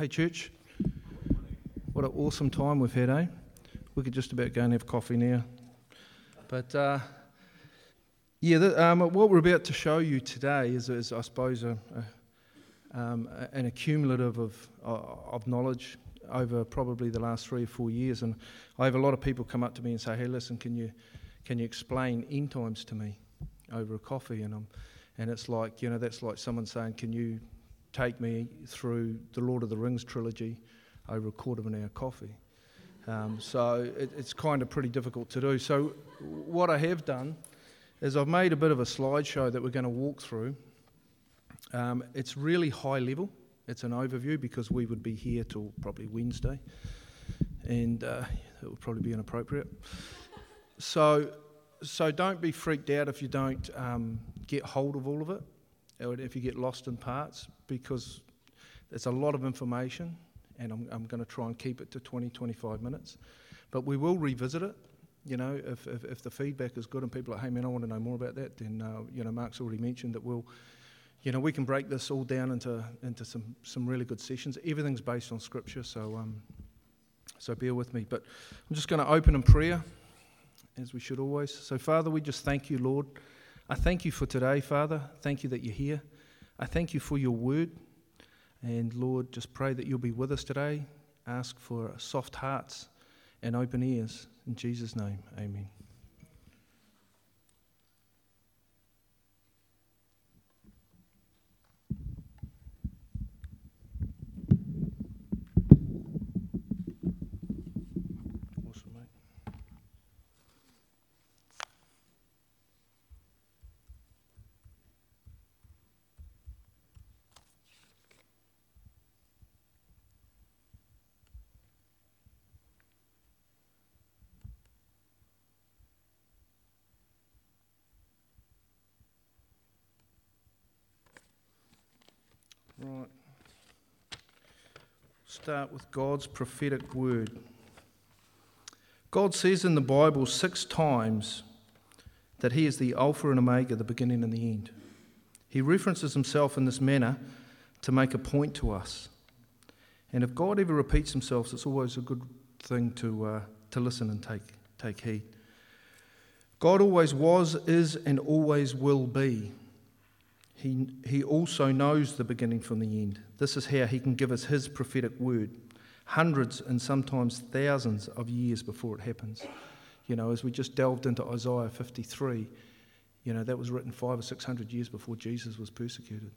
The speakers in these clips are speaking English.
Hey, church. What an awesome time we've had, eh? We could just about go and have coffee now. But uh, yeah, the, um, what we're about to show you today is, is I suppose, a, a, um, an accumulative of, of knowledge over probably the last three or four years. And I have a lot of people come up to me and say, hey, listen, can you, can you explain end times to me over a coffee? And, I'm, and it's like, you know, that's like someone saying, can you take me through the Lord of the Rings trilogy over a quarter of an hour coffee. Um, so it, it's kind of pretty difficult to do. So what I have done is I've made a bit of a slideshow that we're going to walk through. Um, it's really high level. It's an overview because we would be here till probably Wednesday, and uh, it would probably be inappropriate. So, so don't be freaked out if you don't um, get hold of all of it if you get lost in parts, because it's a lot of information, and I'm, I'm going to try and keep it to 20, 25 minutes. But we will revisit it. You know, if, if, if the feedback is good and people are hey man, I want to know more about that, then, uh, you know, Mark's already mentioned that we'll, you know, we can break this all down into, into some, some really good sessions. Everything's based on scripture, so, um, so bear with me. But I'm just going to open in prayer, as we should always. So, Father, we just thank you, Lord. I thank you for today, Father. Thank you that you're here. I thank you for your word. And Lord, just pray that you'll be with us today. Ask for soft hearts and open ears. In Jesus' name, amen. Right. Start with God's prophetic word. God says in the Bible six times that He is the Alpha and Omega, the beginning and the end. He references Himself in this manner to make a point to us. And if God ever repeats Himself, it's always a good thing to, uh, to listen and take, take heed. God always was, is, and always will be. He, he also knows the beginning from the end. This is how he can give us his prophetic word, hundreds and sometimes thousands of years before it happens. You know, as we just delved into Isaiah 53, you know, that was written five or six hundred years before Jesus was persecuted,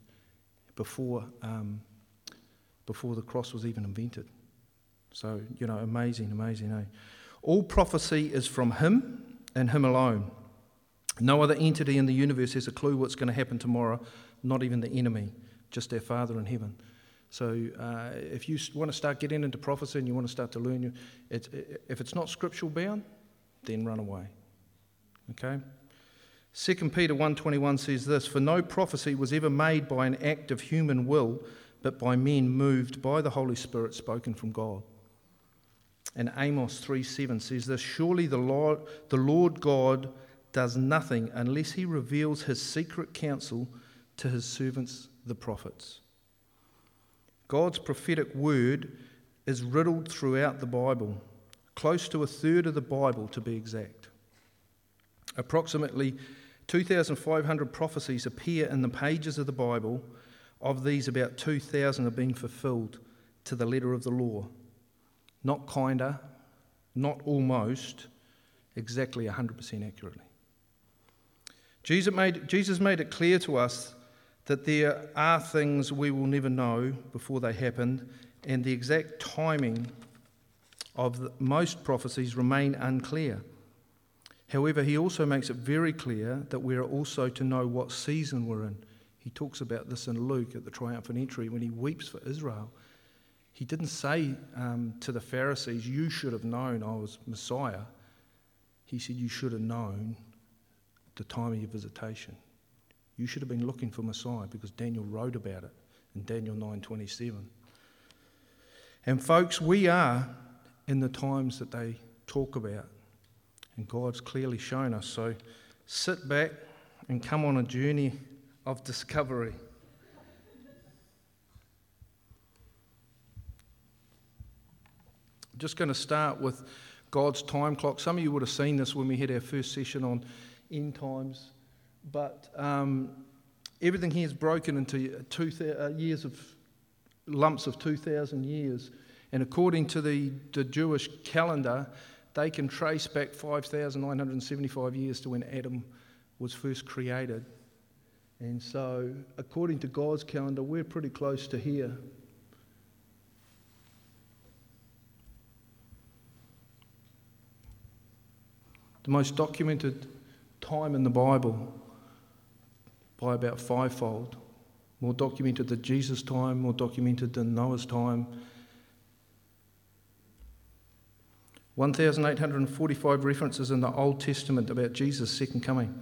before, um, before the cross was even invented. So, you know, amazing, amazing, eh? All prophecy is from him and him alone. No other entity in the universe has a clue what's going to happen tomorrow, not even the enemy, just our Father in heaven. So uh, if you want to start getting into prophecy and you want to start to learn, it's, if it's not scriptural bound, then run away. Okay? 2 Peter 1.21 says this, For no prophecy was ever made by an act of human will, but by men moved by the Holy Spirit spoken from God. And Amos 3.7 says this, Surely the Lord, the Lord God does nothing unless he reveals his secret counsel to his servants, the prophets. God's prophetic word is riddled throughout the Bible, close to a third of the Bible to be exact. Approximately 2,500 prophecies appear in the pages of the Bible. Of these, about 2,000 have been fulfilled to the letter of the law. Not kinder, not almost, exactly 100% accurately. Jesus made, Jesus made it clear to us that there are things we will never know before they happen, and the exact timing of the, most prophecies remain unclear. However, he also makes it very clear that we are also to know what season we're in. He talks about this in Luke at the triumphant entry when he weeps for Israel. He didn't say um, to the Pharisees, You should have known I was Messiah. He said, You should have known the time of your visitation. You should have been looking for Messiah because Daniel wrote about it in Daniel 9:27. And folks, we are in the times that they talk about. And God's clearly shown us. So sit back and come on a journey of discovery. just going to start with God's time clock. Some of you would have seen this when we had our first session on end times, but um, everything here is broken into two th- uh, years of lumps of 2,000 years. And according to the, the Jewish calendar, they can trace back 5,975 years to when Adam was first created. And so, according to God's calendar, we're pretty close to here. The most documented time in the Bible by about fivefold. More documented than Jesus' time, more documented than Noah's time. 1,845 references in the Old Testament about Jesus' second coming.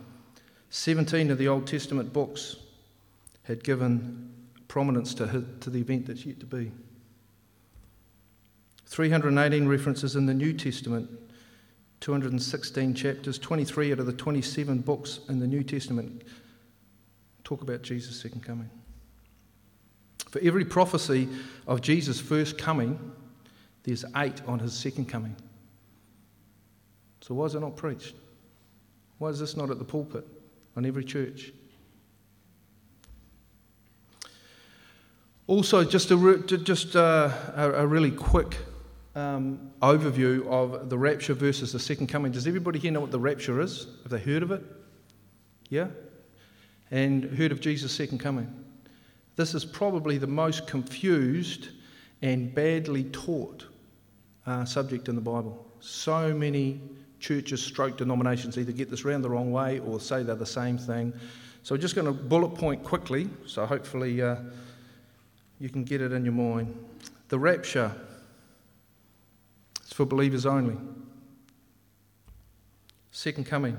17 of the Old Testament books had given prominence to, to the event that's yet to be. 318 references in the New Testament 216 chapters, 23 out of the 27 books in the New Testament talk about Jesus' second coming. For every prophecy of Jesus' first coming, there's eight on his second coming. So, why is it not preached? Why is this not at the pulpit on every church? Also, just a, just uh, a, a really quick um, overview of the rapture versus the second coming. Does everybody here know what the rapture is? Have they heard of it? Yeah? And heard of Jesus' second coming? This is probably the most confused and badly taught uh, subject in the Bible. So many churches, stroke denominations either get this round the wrong way or say they're the same thing. So, we're just going to bullet point quickly, so hopefully uh, you can get it in your mind. The rapture it's for believers only. Second coming,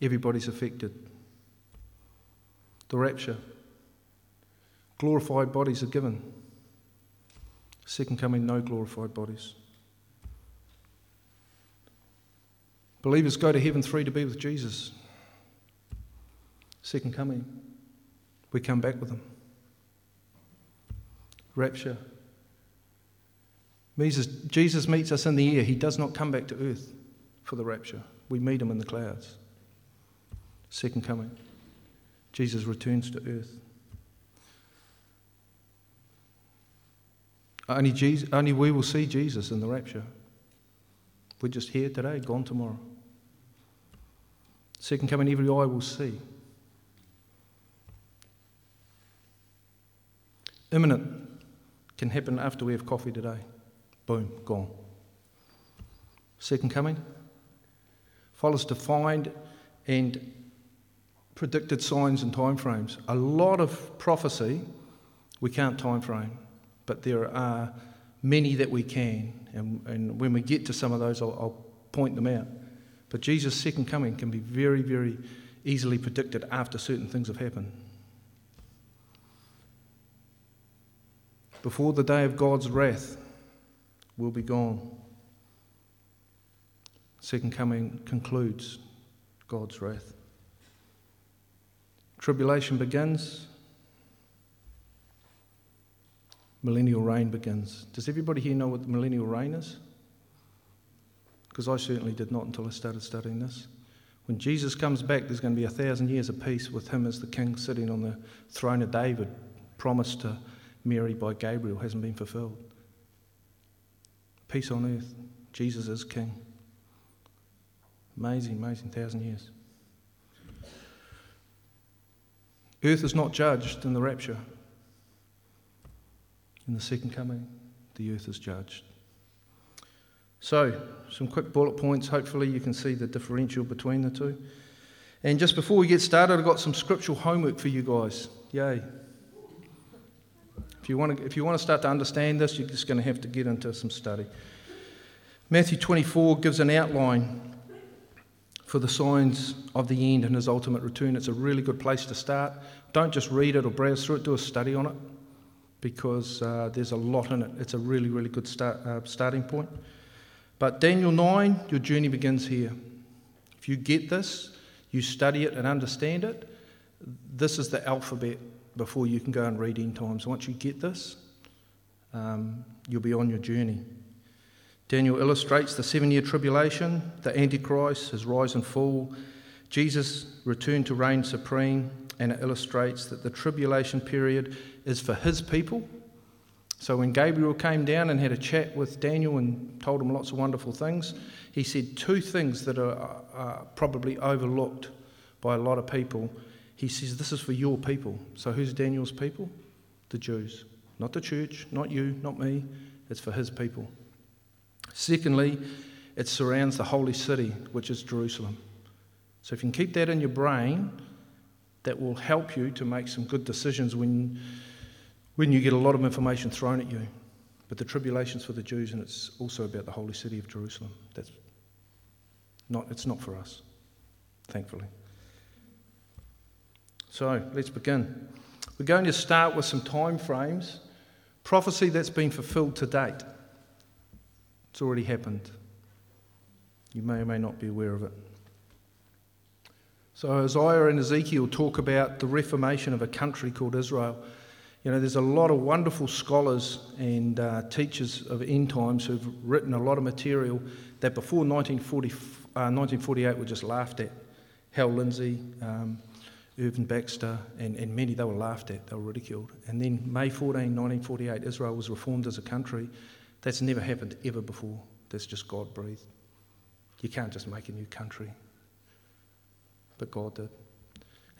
everybody's affected. The rapture, glorified bodies are given. Second coming, no glorified bodies. Believers go to heaven three to be with Jesus. Second coming, we come back with him. Rapture, Jesus, Jesus meets us in the air. He does not come back to earth for the rapture. We meet him in the clouds. Second coming. Jesus returns to earth. Only, Jesus, only we will see Jesus in the rapture. We're just here today, gone tomorrow. Second coming, every eye will see. Imminent can happen after we have coffee today. Boom, gone. Second coming follows defined and predicted signs and timeframes. A lot of prophecy we can't time frame, but there are many that we can. And, and when we get to some of those, I'll, I'll point them out. But Jesus' second coming can be very, very easily predicted after certain things have happened. Before the day of God's wrath, will be gone. Second coming concludes God's wrath. Tribulation begins. Millennial reign begins. Does everybody here know what the millennial reign is? Because I certainly did not until I started studying this. When Jesus comes back, there's going to be a thousand years of peace with him as the king sitting on the throne of David, promised to Mary by Gabriel, hasn't been fulfilled. Peace on earth. Jesus is King. Amazing, amazing thousand years. Earth is not judged in the rapture. In the second coming, the earth is judged. So, some quick bullet points. Hopefully, you can see the differential between the two. And just before we get started, I've got some scriptural homework for you guys. Yay. If you, want to, if you want to start to understand this, you're just going to have to get into some study. Matthew 24 gives an outline for the signs of the end and his ultimate return. It's a really good place to start. Don't just read it or browse through it, do a study on it because uh, there's a lot in it. It's a really, really good start, uh, starting point. But Daniel 9, your journey begins here. If you get this, you study it and understand it, this is the alphabet before you can go and read end times. Once you get this, um, you'll be on your journey. Daniel illustrates the seven year tribulation, the Antichrist, his rise and fall, Jesus' return to reign supreme, and it illustrates that the tribulation period is for his people. So when Gabriel came down and had a chat with Daniel and told him lots of wonderful things, he said two things that are, are probably overlooked by a lot of people. He says, This is for your people. So who's Daniel's people? The Jews. Not the church, not you, not me. It's for his people. Secondly, it surrounds the holy city, which is Jerusalem. So if you can keep that in your brain, that will help you to make some good decisions when, when you get a lot of information thrown at you. But the tribulation's for the Jews, and it's also about the holy city of Jerusalem. That's not, it's not for us, thankfully. So let's begin. We're going to start with some time frames. Prophecy that's been fulfilled to date. It's already happened. You may or may not be aware of it. So Isaiah and Ezekiel talk about the reformation of a country called Israel. You know, there's a lot of wonderful scholars and uh, teachers of end times who've written a lot of material that before 1940, uh, 1948 were just laughed at. Hal Lindsey, um, Irvin Baxter, and, and many, they were laughed at, they were ridiculed. And then May 14, 1948, Israel was reformed as a country. That's never happened ever before. That's just God breathed. You can't just make a new country but God did.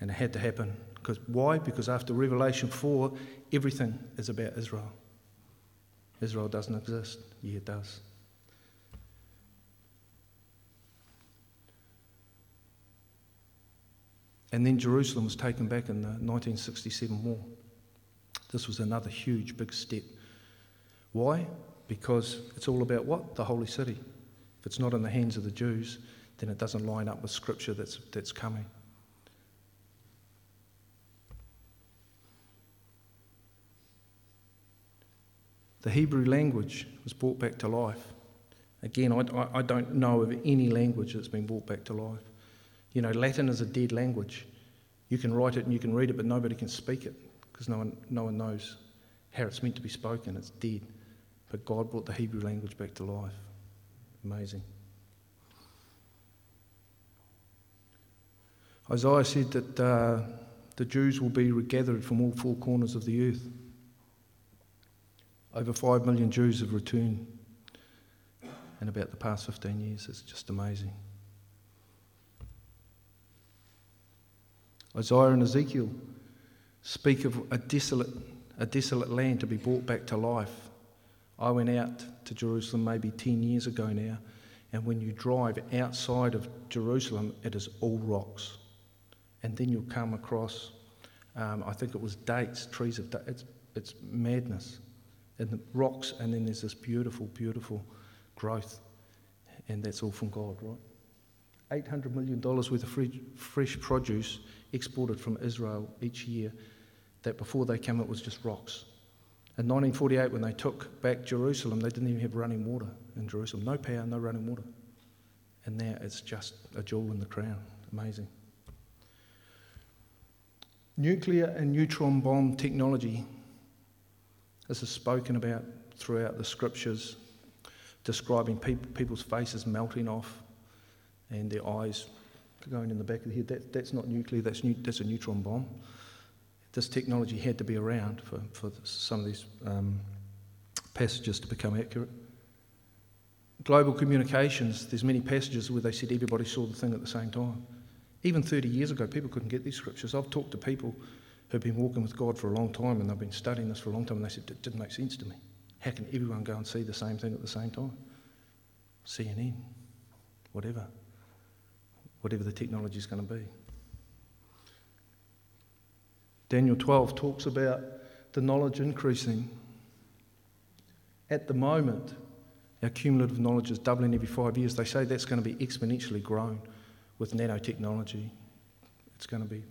And it had to happen. Because why? Because after Revelation 4, everything is about Israel. Israel doesn't exist. Yeah, it does. And then Jerusalem was taken back in the 1967 war. This was another huge, big step. Why? Because it's all about what? The holy city. If it's not in the hands of the Jews, then it doesn't line up with scripture that's, that's coming. The Hebrew language was brought back to life. Again, I, I don't know of any language that's been brought back to life. You know, Latin is a dead language. You can write it and you can read it, but nobody can speak it because no one, no one knows how it's meant to be spoken. It's dead. But God brought the Hebrew language back to life. Amazing. Isaiah said that uh, the Jews will be regathered from all four corners of the earth. Over five million Jews have returned in about the past 15 years. It's just amazing. Isaiah and Ezekiel speak of a desolate, a desolate land to be brought back to life. I went out to Jerusalem maybe 10 years ago now, and when you drive outside of Jerusalem, it is all rocks and then you'll come across, um, I think it was dates, trees of dates. It's, it's madness. And the rocks, and then there's this beautiful, beautiful growth. And that's all from God, right? $800 million worth of fresh produce exported from Israel each year, that before they came, it was just rocks. In 1948, when they took back Jerusalem, they didn't even have running water in Jerusalem. No power, no running water. And now it's just a jewel in the crown. Amazing. Nuclear and neutron bomb technology. This is spoken about throughout the scriptures, describing people's faces melting off and their eyes going in the back of the head. That, that's not nuclear, that's, new, that's a neutron bomb. This technology had to be around for, for some of these um, passages to become accurate. Global communications, there's many passages where they said everybody saw the thing at the same time. Even 30 years ago, people couldn't get these scriptures. I've talked to people who've been walking with God for a long time and they've been studying this for a long time and they said, it didn't make sense to me. How can everyone go and see the same thing at the same time? CNN, whatever, whatever the technology is going to be. Daniel 12 talks about the knowledge increasing. At the moment, our cumulative knowledge is doubling every five years. They say that's going to be exponentially grown with nanotechnology. It's going to be.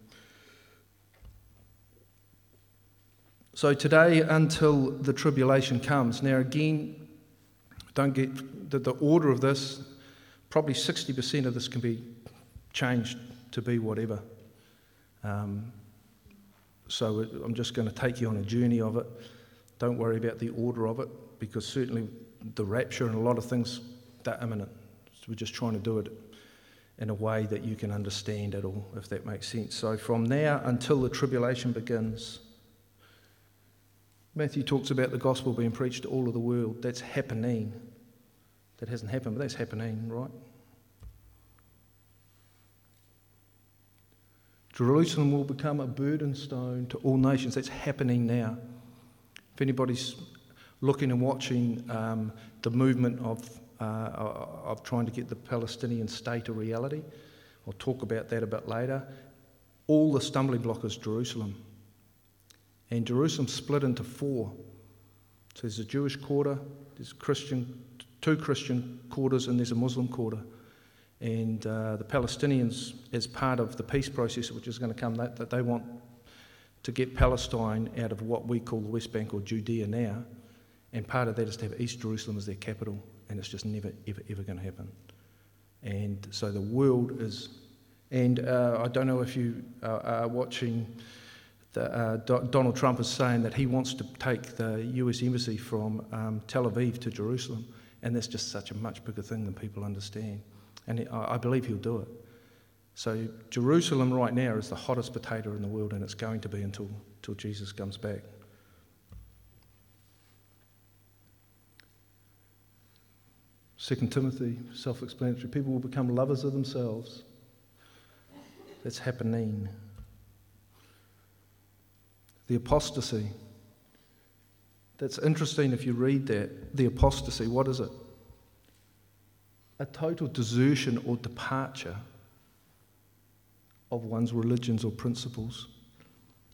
So, today, until the tribulation comes, now again, don't get the, the order of this, probably 60% of this can be changed to be whatever. Um, so, I'm just going to take you on a journey of it. Don't worry about the order of it, because certainly the rapture and a lot of things that imminent. So we're just trying to do it in a way that you can understand it all, if that makes sense. So from now until the tribulation begins, Matthew talks about the gospel being preached to all of the world. That's happening. That hasn't happened, but that's happening, right? Jerusalem will become a burden stone to all nations. That's happening now. If anybody's looking and watching um, the movement of, uh, of trying to get the Palestinian state a reality, I'll talk about that a bit later. All the stumbling block is Jerusalem. And Jerusalem split into four. So there's a Jewish quarter, there's Christian, two Christian quarters, and there's a Muslim quarter. And uh, the Palestinians, as part of the peace process which is going to come, that, that they want to get Palestine out of what we call the West Bank or Judea now. And part of that is to have East Jerusalem as their capital, and it's just never, ever, ever going to happen. And so the world is, and uh, I don't know if you are watching, the, uh, Do- Donald Trump is saying that he wants to take the US embassy from um, Tel Aviv to Jerusalem, and that's just such a much bigger thing than people understand. And I believe he'll do it. So Jerusalem right now is the hottest potato in the world, and it's going to be until, until Jesus comes back. Second Timothy, self-explanatory. People will become lovers of themselves. That's happening. The apostasy. That's interesting if you read that. The apostasy, what is it? A total desertion or departure of one's religions or principles.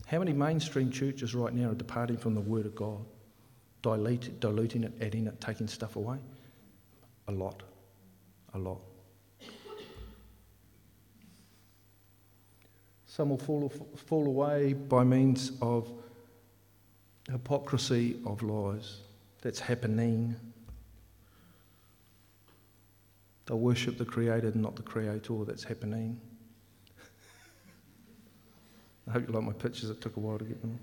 How many mainstream churches right now are departing from the Word of God, diluting it, adding it, taking stuff away? A lot. A lot. Some will fall, fall away by means of hypocrisy of lies. That's happening. They'll worship the created not the creator that's happening. I hope you like my pictures, it took a while to get them.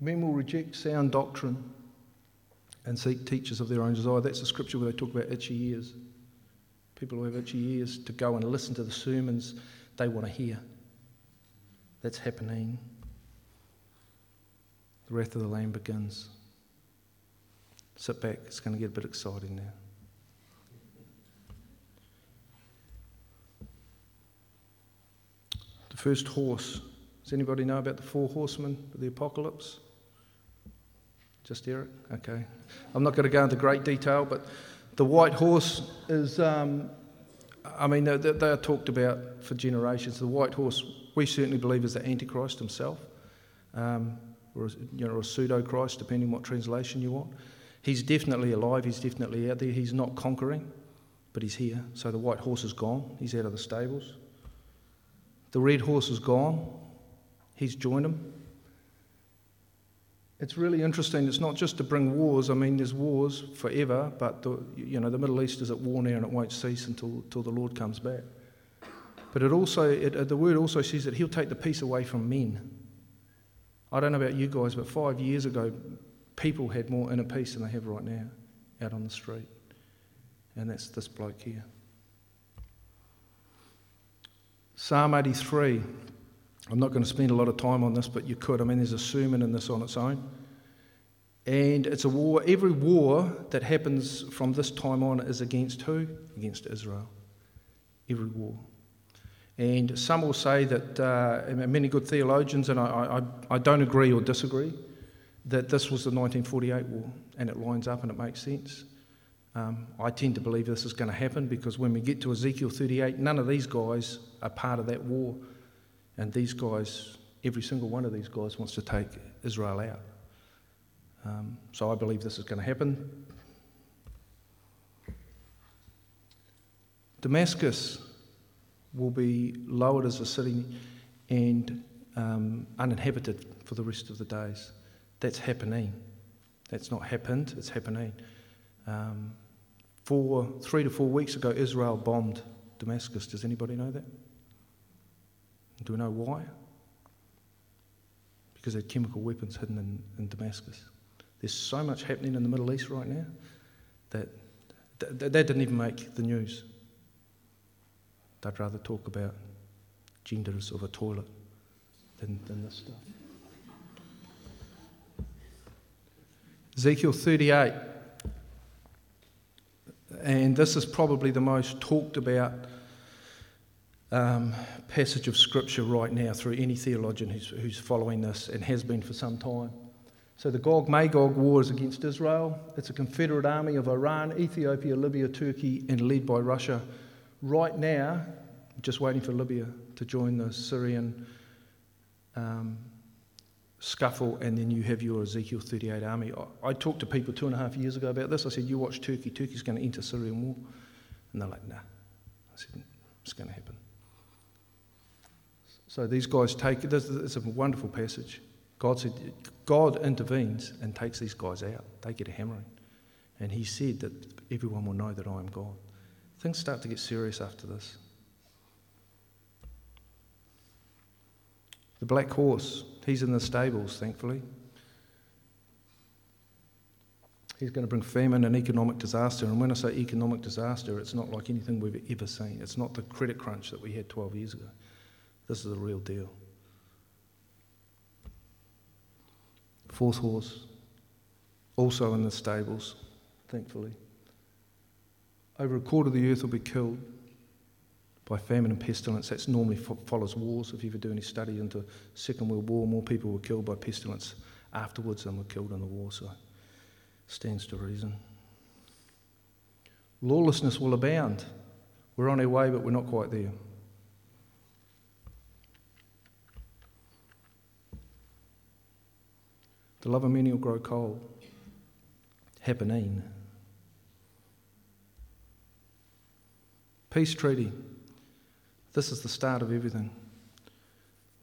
Men will reject sound doctrine and seek teachers of their own desire. That's the scripture where they talk about itchy ears. People who have itchy ears to go and listen to the sermons they want to hear. That's happening. The wrath of the Lamb begins. Sit back, it's going to get a bit exciting now. The first horse. Does anybody know about the four horsemen of the apocalypse? Just Eric? Okay. I'm not going to go into great detail, but the white horse is, um, I mean, they, they are talked about for generations. The white horse, we certainly believe, is the Antichrist himself, um, or you know, a pseudo Christ, depending what translation you want. He's definitely alive, he's definitely out there. He's not conquering, but he's here. So the white horse is gone, he's out of the stables. The red horse is gone, he's joined him. It's really interesting. It's not just to bring wars. I mean, there's wars forever, but the, you know the Middle East is at war now, and it won't cease until, until the Lord comes back. But it also, it, the word also says that He'll take the peace away from men. I don't know about you guys, but five years ago, people had more inner peace than they have right now out on the street. And that's this bloke here. Psalm 83. I'm not going to spend a lot of time on this, but you could. I mean, there's a sermon in this on its own. And it's a war. Every war that happens from this time on is against who? Against Israel. Every war. And some will say that, uh, many good theologians, and I, I, I don't agree or disagree, that this was the 1948 war, and it lines up and it makes sense. Um, I tend to believe this is going to happen because when we get to Ezekiel 38, none of these guys are part of that war. And these guys, every single one of these guys wants to take Israel out. Um, so I believe this is going to happen. Damascus will be lowered as a city and um, uninhabited for the rest of the days. That's happening. That's not happened, it's happening. Um, four, three to four weeks ago, Israel bombed Damascus. Does anybody know that? Do we know why? because they had chemical weapons hidden in, in Damascus. There's so much happening in the Middle East right now that that, that didn't even make the news. They'd rather talk about genders of a toilet than, than this stuff. Ezekiel 38. And this is probably the most talked about um, passage of Scripture right now through any theologian who's, who's following this and has been for some time. So the Gog Magog war is against Israel. It's a confederate army of Iran, Ethiopia, Libya, Turkey, and led by Russia. Right now, just waiting for Libya to join the Syrian um, scuffle, and then you have your Ezekiel 38 army. I, I, talked to people two and a half years ago about this. I said, You watch Turkey, Turkey's going to enter Syrian war. And they're like, Nah. I said, It's going to happen. So these guys take it. it's a wonderful passage. God said, God intervenes and takes these guys out. They get a hammering. And he said that everyone will know that I am God. Things start to get serious after this. The black horse, he's in the stables, thankfully. He's going to bring famine and economic disaster. And when I say economic disaster, it's not like anything we've ever seen. It's not the credit crunch that we had 12 years ago. This is the real deal. Fourth horse, also in the stables, thankfully. Over a quarter of the earth will be killed by famine and pestilence. That normally follows wars. If you ever do any study into Second World War, more people were killed by pestilence afterwards than were killed in the war. So stands to reason. Lawlessness will abound. We're on our way, but we're not quite there. The love of many will grow cold. Happening. Peace treaty. This is the start of everything.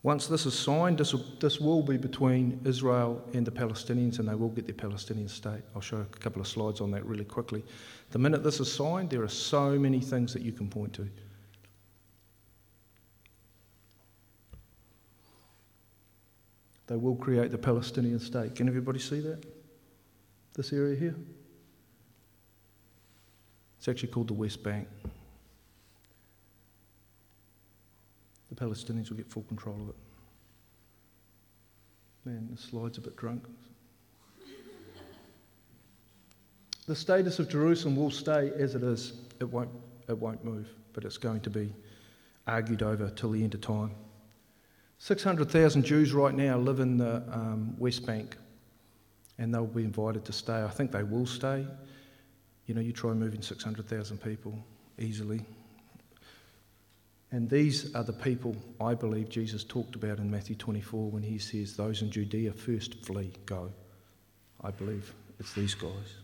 Once this is signed, this will, this will be between Israel and the Palestinians, and they will get their Palestinian state. I'll show a couple of slides on that really quickly. The minute this is signed, there are so many things that you can point to. They will create the Palestinian state. Can everybody see that? This area here? It's actually called the West Bank. The Palestinians will get full control of it. Man, the slide's a bit drunk. the status of Jerusalem will stay as it is. It won't, it won't move, but it's going to be argued over till the end of time. 600,000 Jews right now live in the um, West Bank and they'll be invited to stay. I think they will stay. You know, you try moving 600,000 people easily. And these are the people I believe Jesus talked about in Matthew 24 when he says, Those in Judea first flee, go. I believe it's these guys.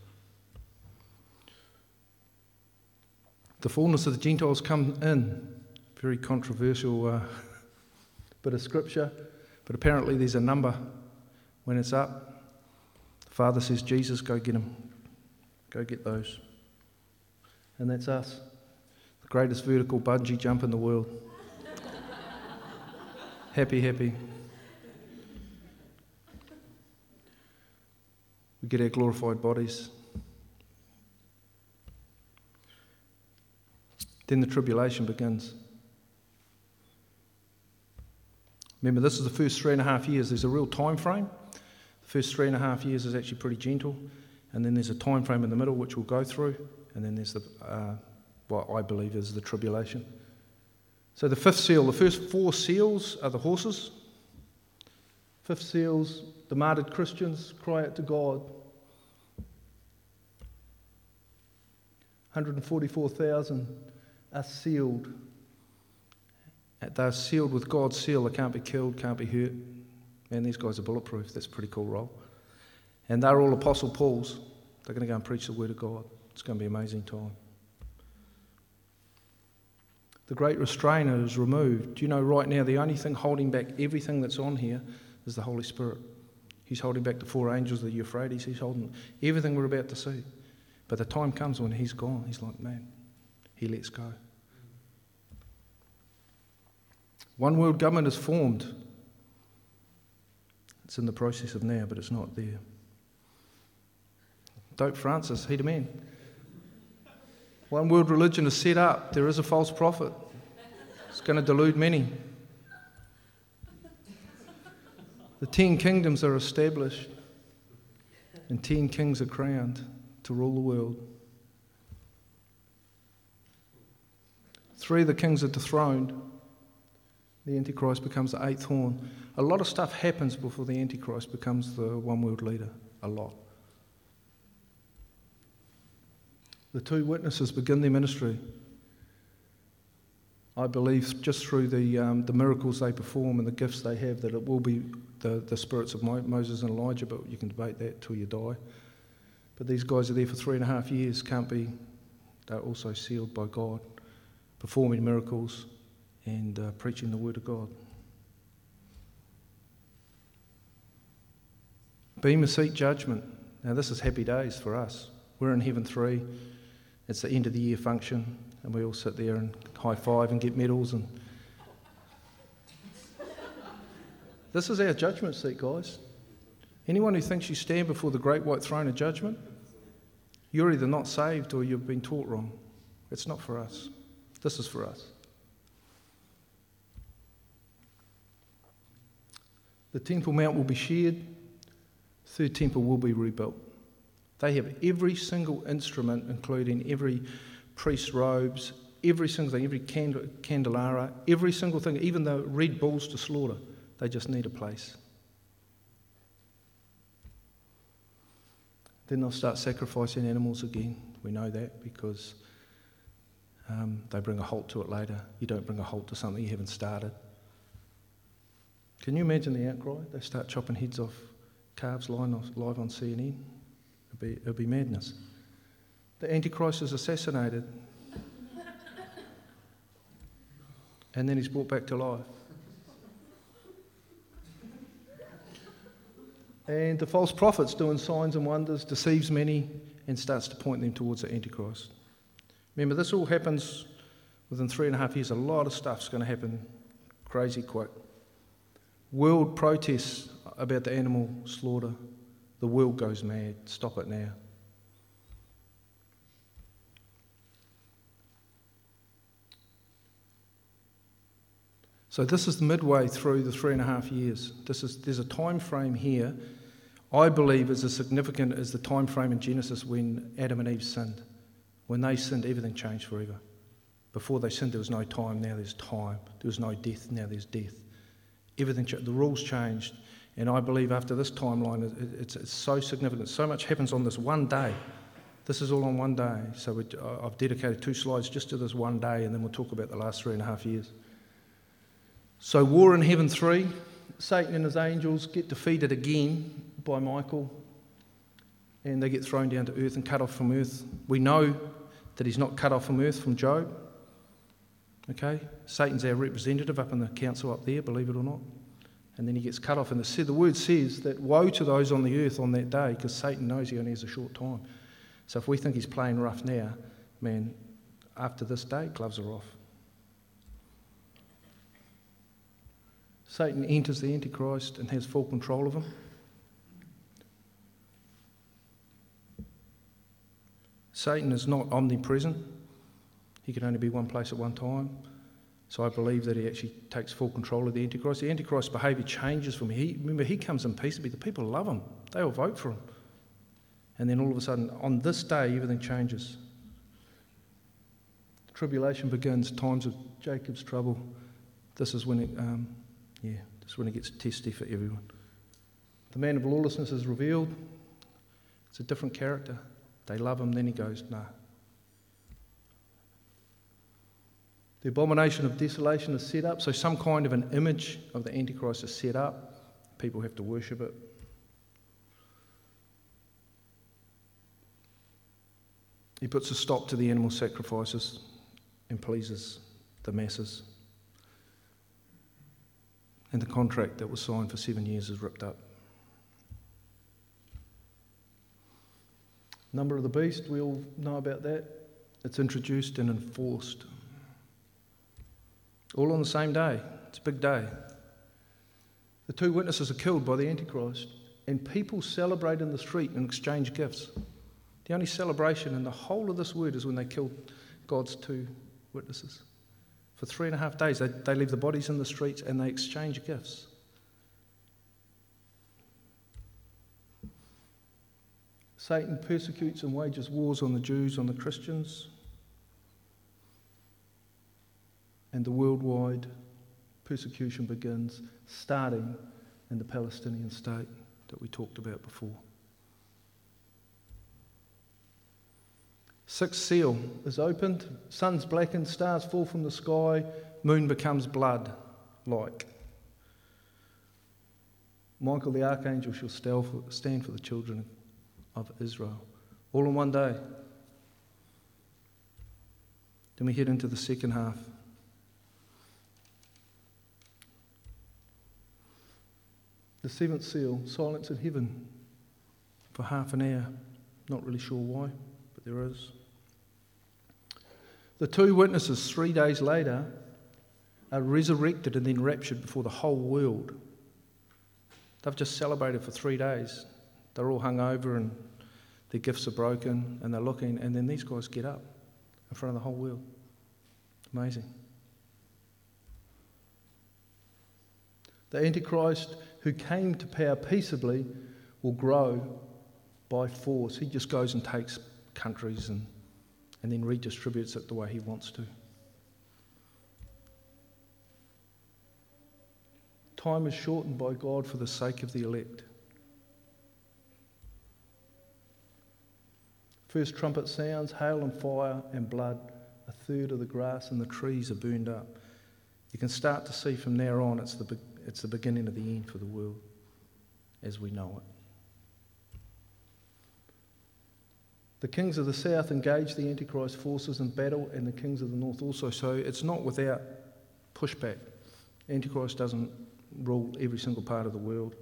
The fullness of the Gentiles come in. Very controversial. Uh, bit of scripture, but apparently there's a number when it's up. The Father says, Jesus, go get them. Go get those. And that's us. Greatest vertical bungee jump in the world. happy, happy. We get our glorified bodies. Then the tribulation begins. Remember, this is the first three and a half years. There's a real time frame. The first three and a half years is actually pretty gentle, and then there's a time frame in the middle which we'll go through, and then there's the uh, what I believe is the tribulation. So the fifth seal, the first four seals are the horses. Fifth seals, the martyred Christians cry out to God. 144,000 are sealed they're sealed with God's seal. They can't be killed, can't be hurt. Man, these guys are bulletproof. That's a pretty cool role. And they're all Apostle Paul's. They're going to go and preach the Word of God. It's going to be an amazing time. The great restrainer is removed. Do you know right now the only thing holding back everything that's on here is the Holy Spirit? He's holding back the four angels of the Euphrates. He's holding everything we're about to see. But the time comes when he's gone. He's like, man, he lets go. One world government is formed. It's in the process of now, but it's not there. Pope Francis, he the. One world religion is set up. There is a false prophet. It's going to delude many. The ten kingdoms are established, and ten kings are crowned to rule the world. Three of the kings are dethroned. The Antichrist becomes the eighth horn. A lot of stuff happens before the Antichrist becomes the one world leader. A lot. The two witnesses begin their ministry. I believe just through the, um, the miracles they perform and the gifts they have that it will be the, the spirits of Moses and Elijah, but you can debate that till you die. But these guys are there for three and a half years, can't be, they're also sealed by God, performing miracles and uh, preaching the Word of God. Bema seat judgment. Now, this is happy days for us. We're in heaven three. It's the end of the year function, and we all sit there and high five and get medals. And this is our judgment seat, guys. Anyone who thinks you stand before the great white throne of judgment, you're either not saved or you've been taught wrong. It's not for us. This is for us. The Temple Mount will be shared, third temple will be rebuilt. They have every single instrument, including every priest's robes, every single thing, every candelabra, every single thing, even the red bulls to slaughter. They just need a place. Then they'll start sacrificing animals again. We know that because um, they bring a halt to it later. You don't bring a halt to something you haven't started. Can you imagine the outcry? They start chopping heads off calves live on CNN. It'll be, it'll be madness. The Antichrist is assassinated. and then he's brought back to life. And the false prophet's doing signs and wonders, deceives many, and starts to point them towards the Antichrist. Remember, this all happens within three and a half years. A lot of stuff's going to happen crazy quick. World protests about the animal slaughter. The world goes mad. Stop it now. So this is midway through the three and a half years. This is, there's a time frame here. I believe is as significant as the time frame in Genesis when Adam and Eve sinned. When they sinned, everything changed forever. Before they sinned, there was no time. Now there's time. There was no death. Now there's death. Everything. The rules changed. And I believe after this timeline, it's, it's so significant. So much happens on this one day. This is all on one day. So I've dedicated two slides just to this one day, and then we'll talk about the last three and a half years. So, War in Heaven 3, Satan and his angels get defeated again by Michael, and they get thrown down to earth and cut off from earth. We know that he's not cut off from earth from Job. Okay? Satan's our representative up in the council up there, believe it or not and then he gets cut off. And the, the word says that woe to those on the earth on that day because Satan knows he only has a short time. So if we think he's playing rough now, man, after this day, gloves are off. Satan enters the Antichrist and has full control of him. Satan is not omnipresent. He can only be one place at one time. So I believe that he actually takes full control of the Antichrist. The Antichrist's behaviour changes from he remember he comes in peaceably. The people love him. They will vote for him. And then all of a sudden, on this day, everything changes. Tribulation begins, times of Jacob's trouble. This is when it, um, yeah, this is when it gets testy for everyone. The man of lawlessness is revealed. It's a different character. They love him, then he goes, nah, The abomination of desolation is set up, so some kind of an image of the Antichrist is set up. People have to worship it. He puts a stop to the animal sacrifices and pleases the masses. And the contract that was signed for seven years is ripped up. Number of the beast, we all know about that. It's introduced and enforced. All on the same day. It's a big day. The two witnesses are killed by the Antichrist, and people celebrate in the street and exchange gifts. The only celebration in the whole of this word is when they kill God's two witnesses. For three and a half days, they, they leave the bodies in the streets and they exchange gifts. Satan persecutes and wages wars on the Jews, on the Christians, and the worldwide persecution begins, starting in the Palestinian state that we talked about before. Sixth seal is opened, sun's blackened, stars fall from the sky, moon becomes blood like. Michael the archangel shall stand for the children of Israel, all in one day. Then we head into the second half. The seventh seal, silence in heaven for half an hour. Not really sure why, but there is. The two witnesses, three days later, are resurrected and then raptured before the whole world. They've just celebrated for three days. They're all hung over and their gifts are broken and they're looking, and then these guys get up in front of the whole world. Amazing. The Antichrist who came to power peaceably will grow by force. He just goes and takes countries and, and then redistributes it the way he wants to. Time is shortened by God for the sake of the elect. First trumpet sounds, hail and fire and blood. A third of the grass and the trees are burned up. You can start to see from there on it's the, it's the beginning of the end for the world as we know it. The kings of the south engage the Antichrist forces in battle, and the kings of the north also. So it's not without pushback. Antichrist doesn't rule every single part of the world.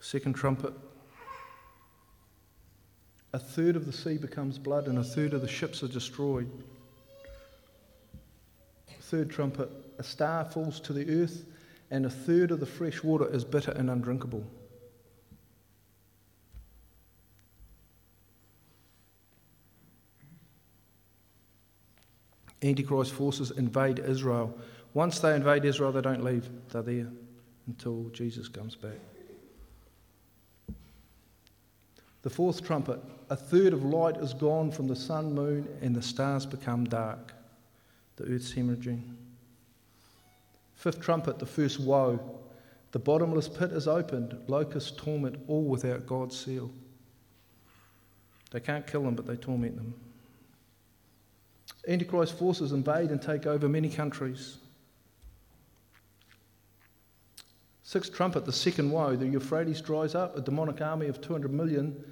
Second trumpet. A third of the sea becomes blood, and a third of the ships are destroyed. Third trumpet. A star falls to the earth, and a third of the fresh water is bitter and undrinkable. Antichrist forces invade Israel. Once they invade Israel, they don't leave, they're there until Jesus comes back. The fourth trumpet, a third of light is gone from the sun, moon, and the stars become dark. The earth's hemorrhaging. Fifth trumpet, the first woe. The bottomless pit is opened, locusts torment all without God's seal. They can't kill them, but they torment them. Antichrist forces invade and take over many countries. Sixth trumpet, the second woe. The Euphrates dries up. A demonic army of 200 million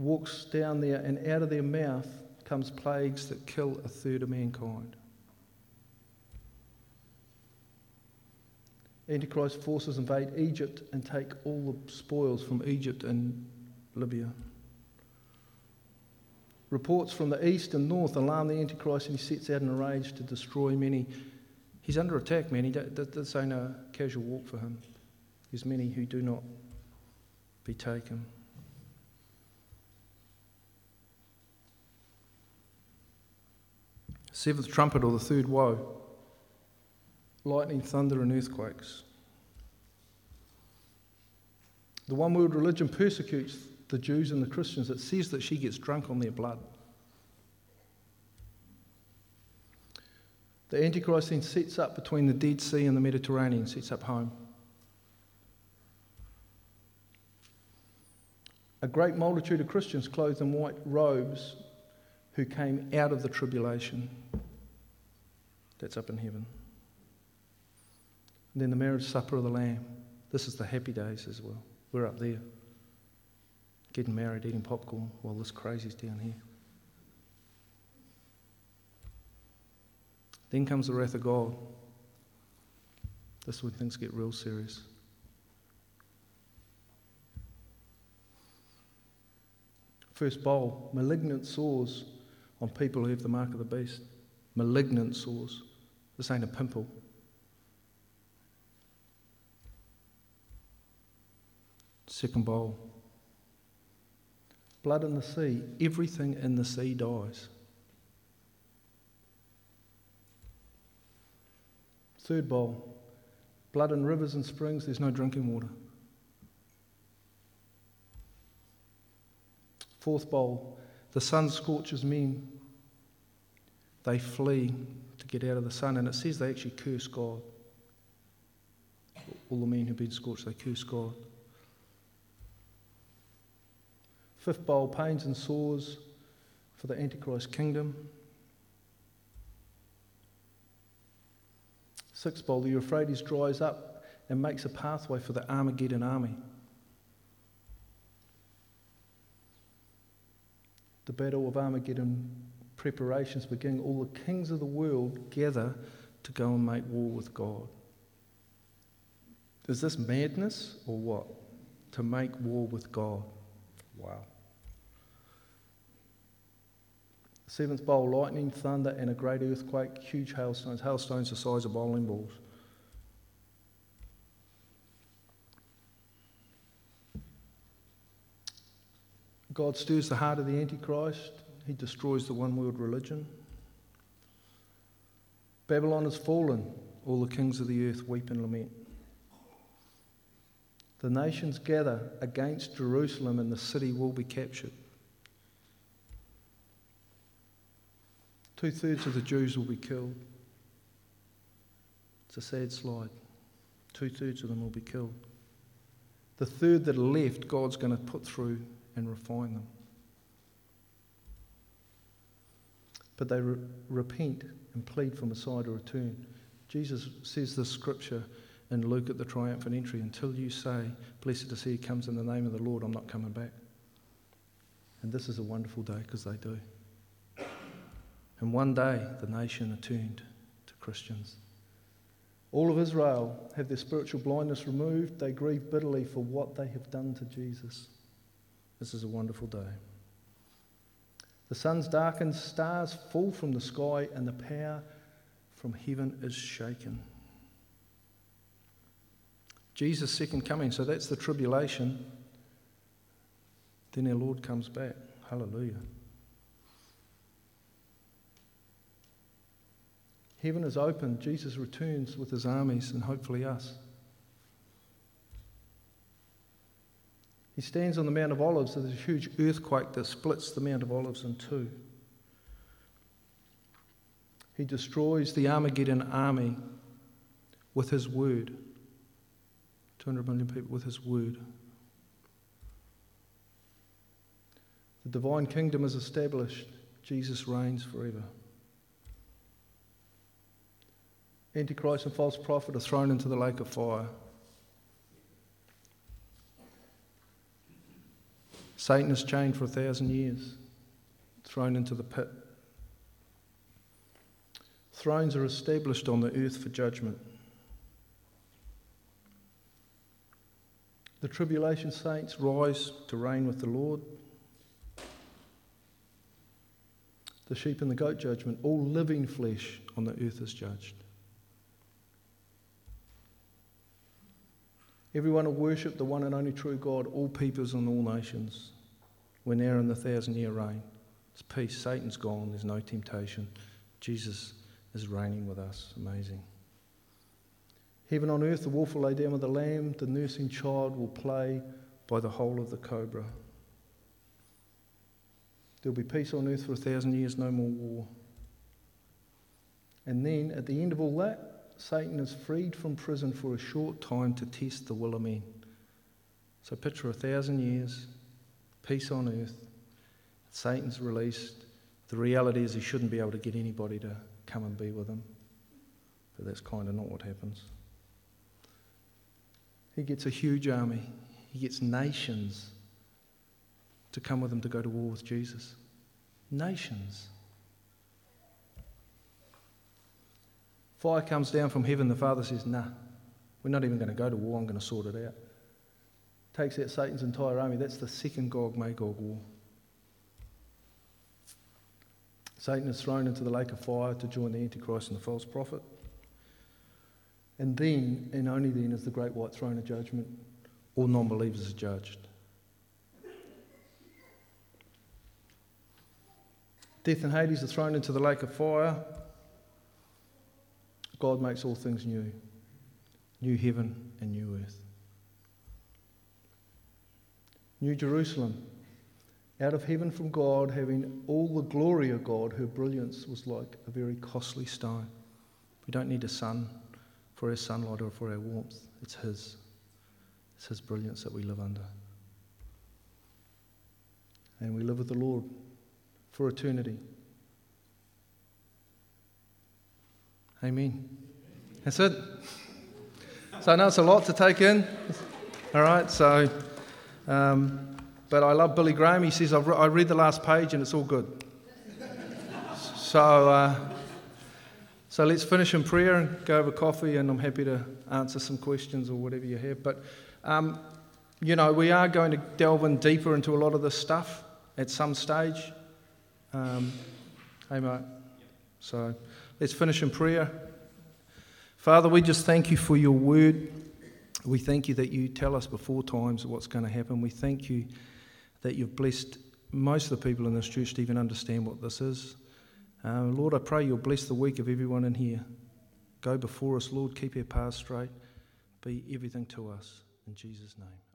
walks down there, and out of their mouth comes plagues that kill a third of mankind. Antichrist forces invade Egypt and take all the spoils from Egypt and Libya. Reports from the east and north alarm the Antichrist, and he sets out in a rage to destroy many. He's under attack, man. He this ain't a casual walk for him. There's many who do not be taken. Seventh trumpet or the third woe lightning, thunder, and earthquakes. The one world religion persecutes the Jews and the Christians. It says that she gets drunk on their blood. The Antichrist then sets up between the Dead Sea and the Mediterranean, sets up home. A great multitude of Christians clothed in white robes who came out of the tribulation. That's up in heaven. And then the marriage supper of the Lamb. This is the happy days as well. We're up there, getting married, eating popcorn, while this crazy's down here. Then comes the wrath of God. This is when things get real serious. First bowl, malignant sores on people who have the mark of the beast. Malignant sores. This ain't a pimple. Second bowl. Blood in the sea. Everything in the sea dies. Third bowl. Blood in rivers and springs. There's no drinking water. Fourth bowl. The sun scorches men. They flee to get out of the sun. And it says they actually curse God. All the men who've been scorched, they curse God. Fifth bowl, pains and sores for the Antichrist kingdom. Sixth bowl, the Euphrates dries up and makes a pathway for the Armageddon army. The battle of Armageddon preparations begin. All the kings of the world gather to go and make war with God. Is this madness or what? To make war with God. Wow. Seventh bowl, lightning, thunder, and a great earthquake, huge hailstones, hailstones the size of bowling balls. God stirs the heart of the Antichrist. He destroys the one world religion. Babylon has fallen. All the kings of the earth weep and lament. The nations gather against Jerusalem, and the city will be captured. Two thirds of the Jews will be killed. It's a sad slide. Two thirds of them will be killed. The third that are left, God's going to put through and refine them. But they re- repent and plead for Messiah to return. Jesus says this scripture in Luke at the triumphant entry until you say, Blessed is he who comes in the name of the Lord, I'm not coming back. And this is a wonderful day because they do. And one day the nation are turned to Christians. All of Israel have their spiritual blindness removed. They grieve bitterly for what they have done to Jesus. This is a wonderful day. The sun's darkened, stars fall from the sky, and the power from heaven is shaken. Jesus' second coming, so that's the tribulation. Then our Lord comes back. Hallelujah. Heaven is open. Jesus returns with his armies and hopefully us. He stands on the Mount of Olives. There's a huge earthquake that splits the Mount of Olives in two. He destroys the Armageddon army with his word. 200 million people with his word. The divine kingdom is established. Jesus reigns forever. Antichrist and false prophet are thrown into the lake of fire. Satan is chained for a thousand years, thrown into the pit. Thrones are established on the earth for judgment. The tribulation saints rise to reign with the Lord. The sheep and the goat judgment, all living flesh on the earth is judged. Everyone will worship the one and only true God, all peoples and all nations. We're now in the thousand year reign. It's peace. Satan's gone. There's no temptation. Jesus is reigning with us. Amazing. Heaven on earth, the wolf will lay down with the lamb, the nursing child will play by the hole of the cobra. There'll be peace on earth for a thousand years, no more war. And then, at the end of all that, Satan is freed from prison for a short time to test the will of men. So picture a thousand years, peace on earth. Satan's released. The reality is he shouldn't be able to get anybody to come and be with him. But that's kind of not what happens. He gets a huge army. He gets nations to come with him to go to war with Jesus. Nations. Fire comes down from heaven. The Father says, Nah, we're not even going to go to war. I'm going to sort it out. Takes out Satan's entire army. That's the second Gog Magog war. Satan is thrown into the lake of fire to join the Antichrist and the false prophet. And then, and only then, is the great white throne of judgment. All non believers are judged. Death and Hades are thrown into the lake of fire. God makes all things new new heaven and new earth. New Jerusalem, out of heaven from God, having all the glory of God, her brilliance was like a very costly stone. We don't need a sun for our sunlight or for our warmth, it's His. It's His brilliance that we live under. And we live with the Lord for eternity. Amen. That's it. So I know it's a lot to take in. All right, so, um, but I love Billy Graham. He says, re- I read the last page and it's all good. So, uh, so let's finish in prayer and go over coffee, and I'm happy to answer some questions or whatever you have. But, um, you know, we are going to delve in deeper into a lot of this stuff at some stage. Um, hey, mate. So let's finish in prayer. Father, we just thank you for your word. We thank you that you tell us before times what's going to happen. We thank you that you've blessed most of the people in this church to even understand what this is. Uh, Lord, I pray you'll bless the week of everyone in here. Go before us, Lord. Keep our paths straight. Be everything to us. In Jesus' name.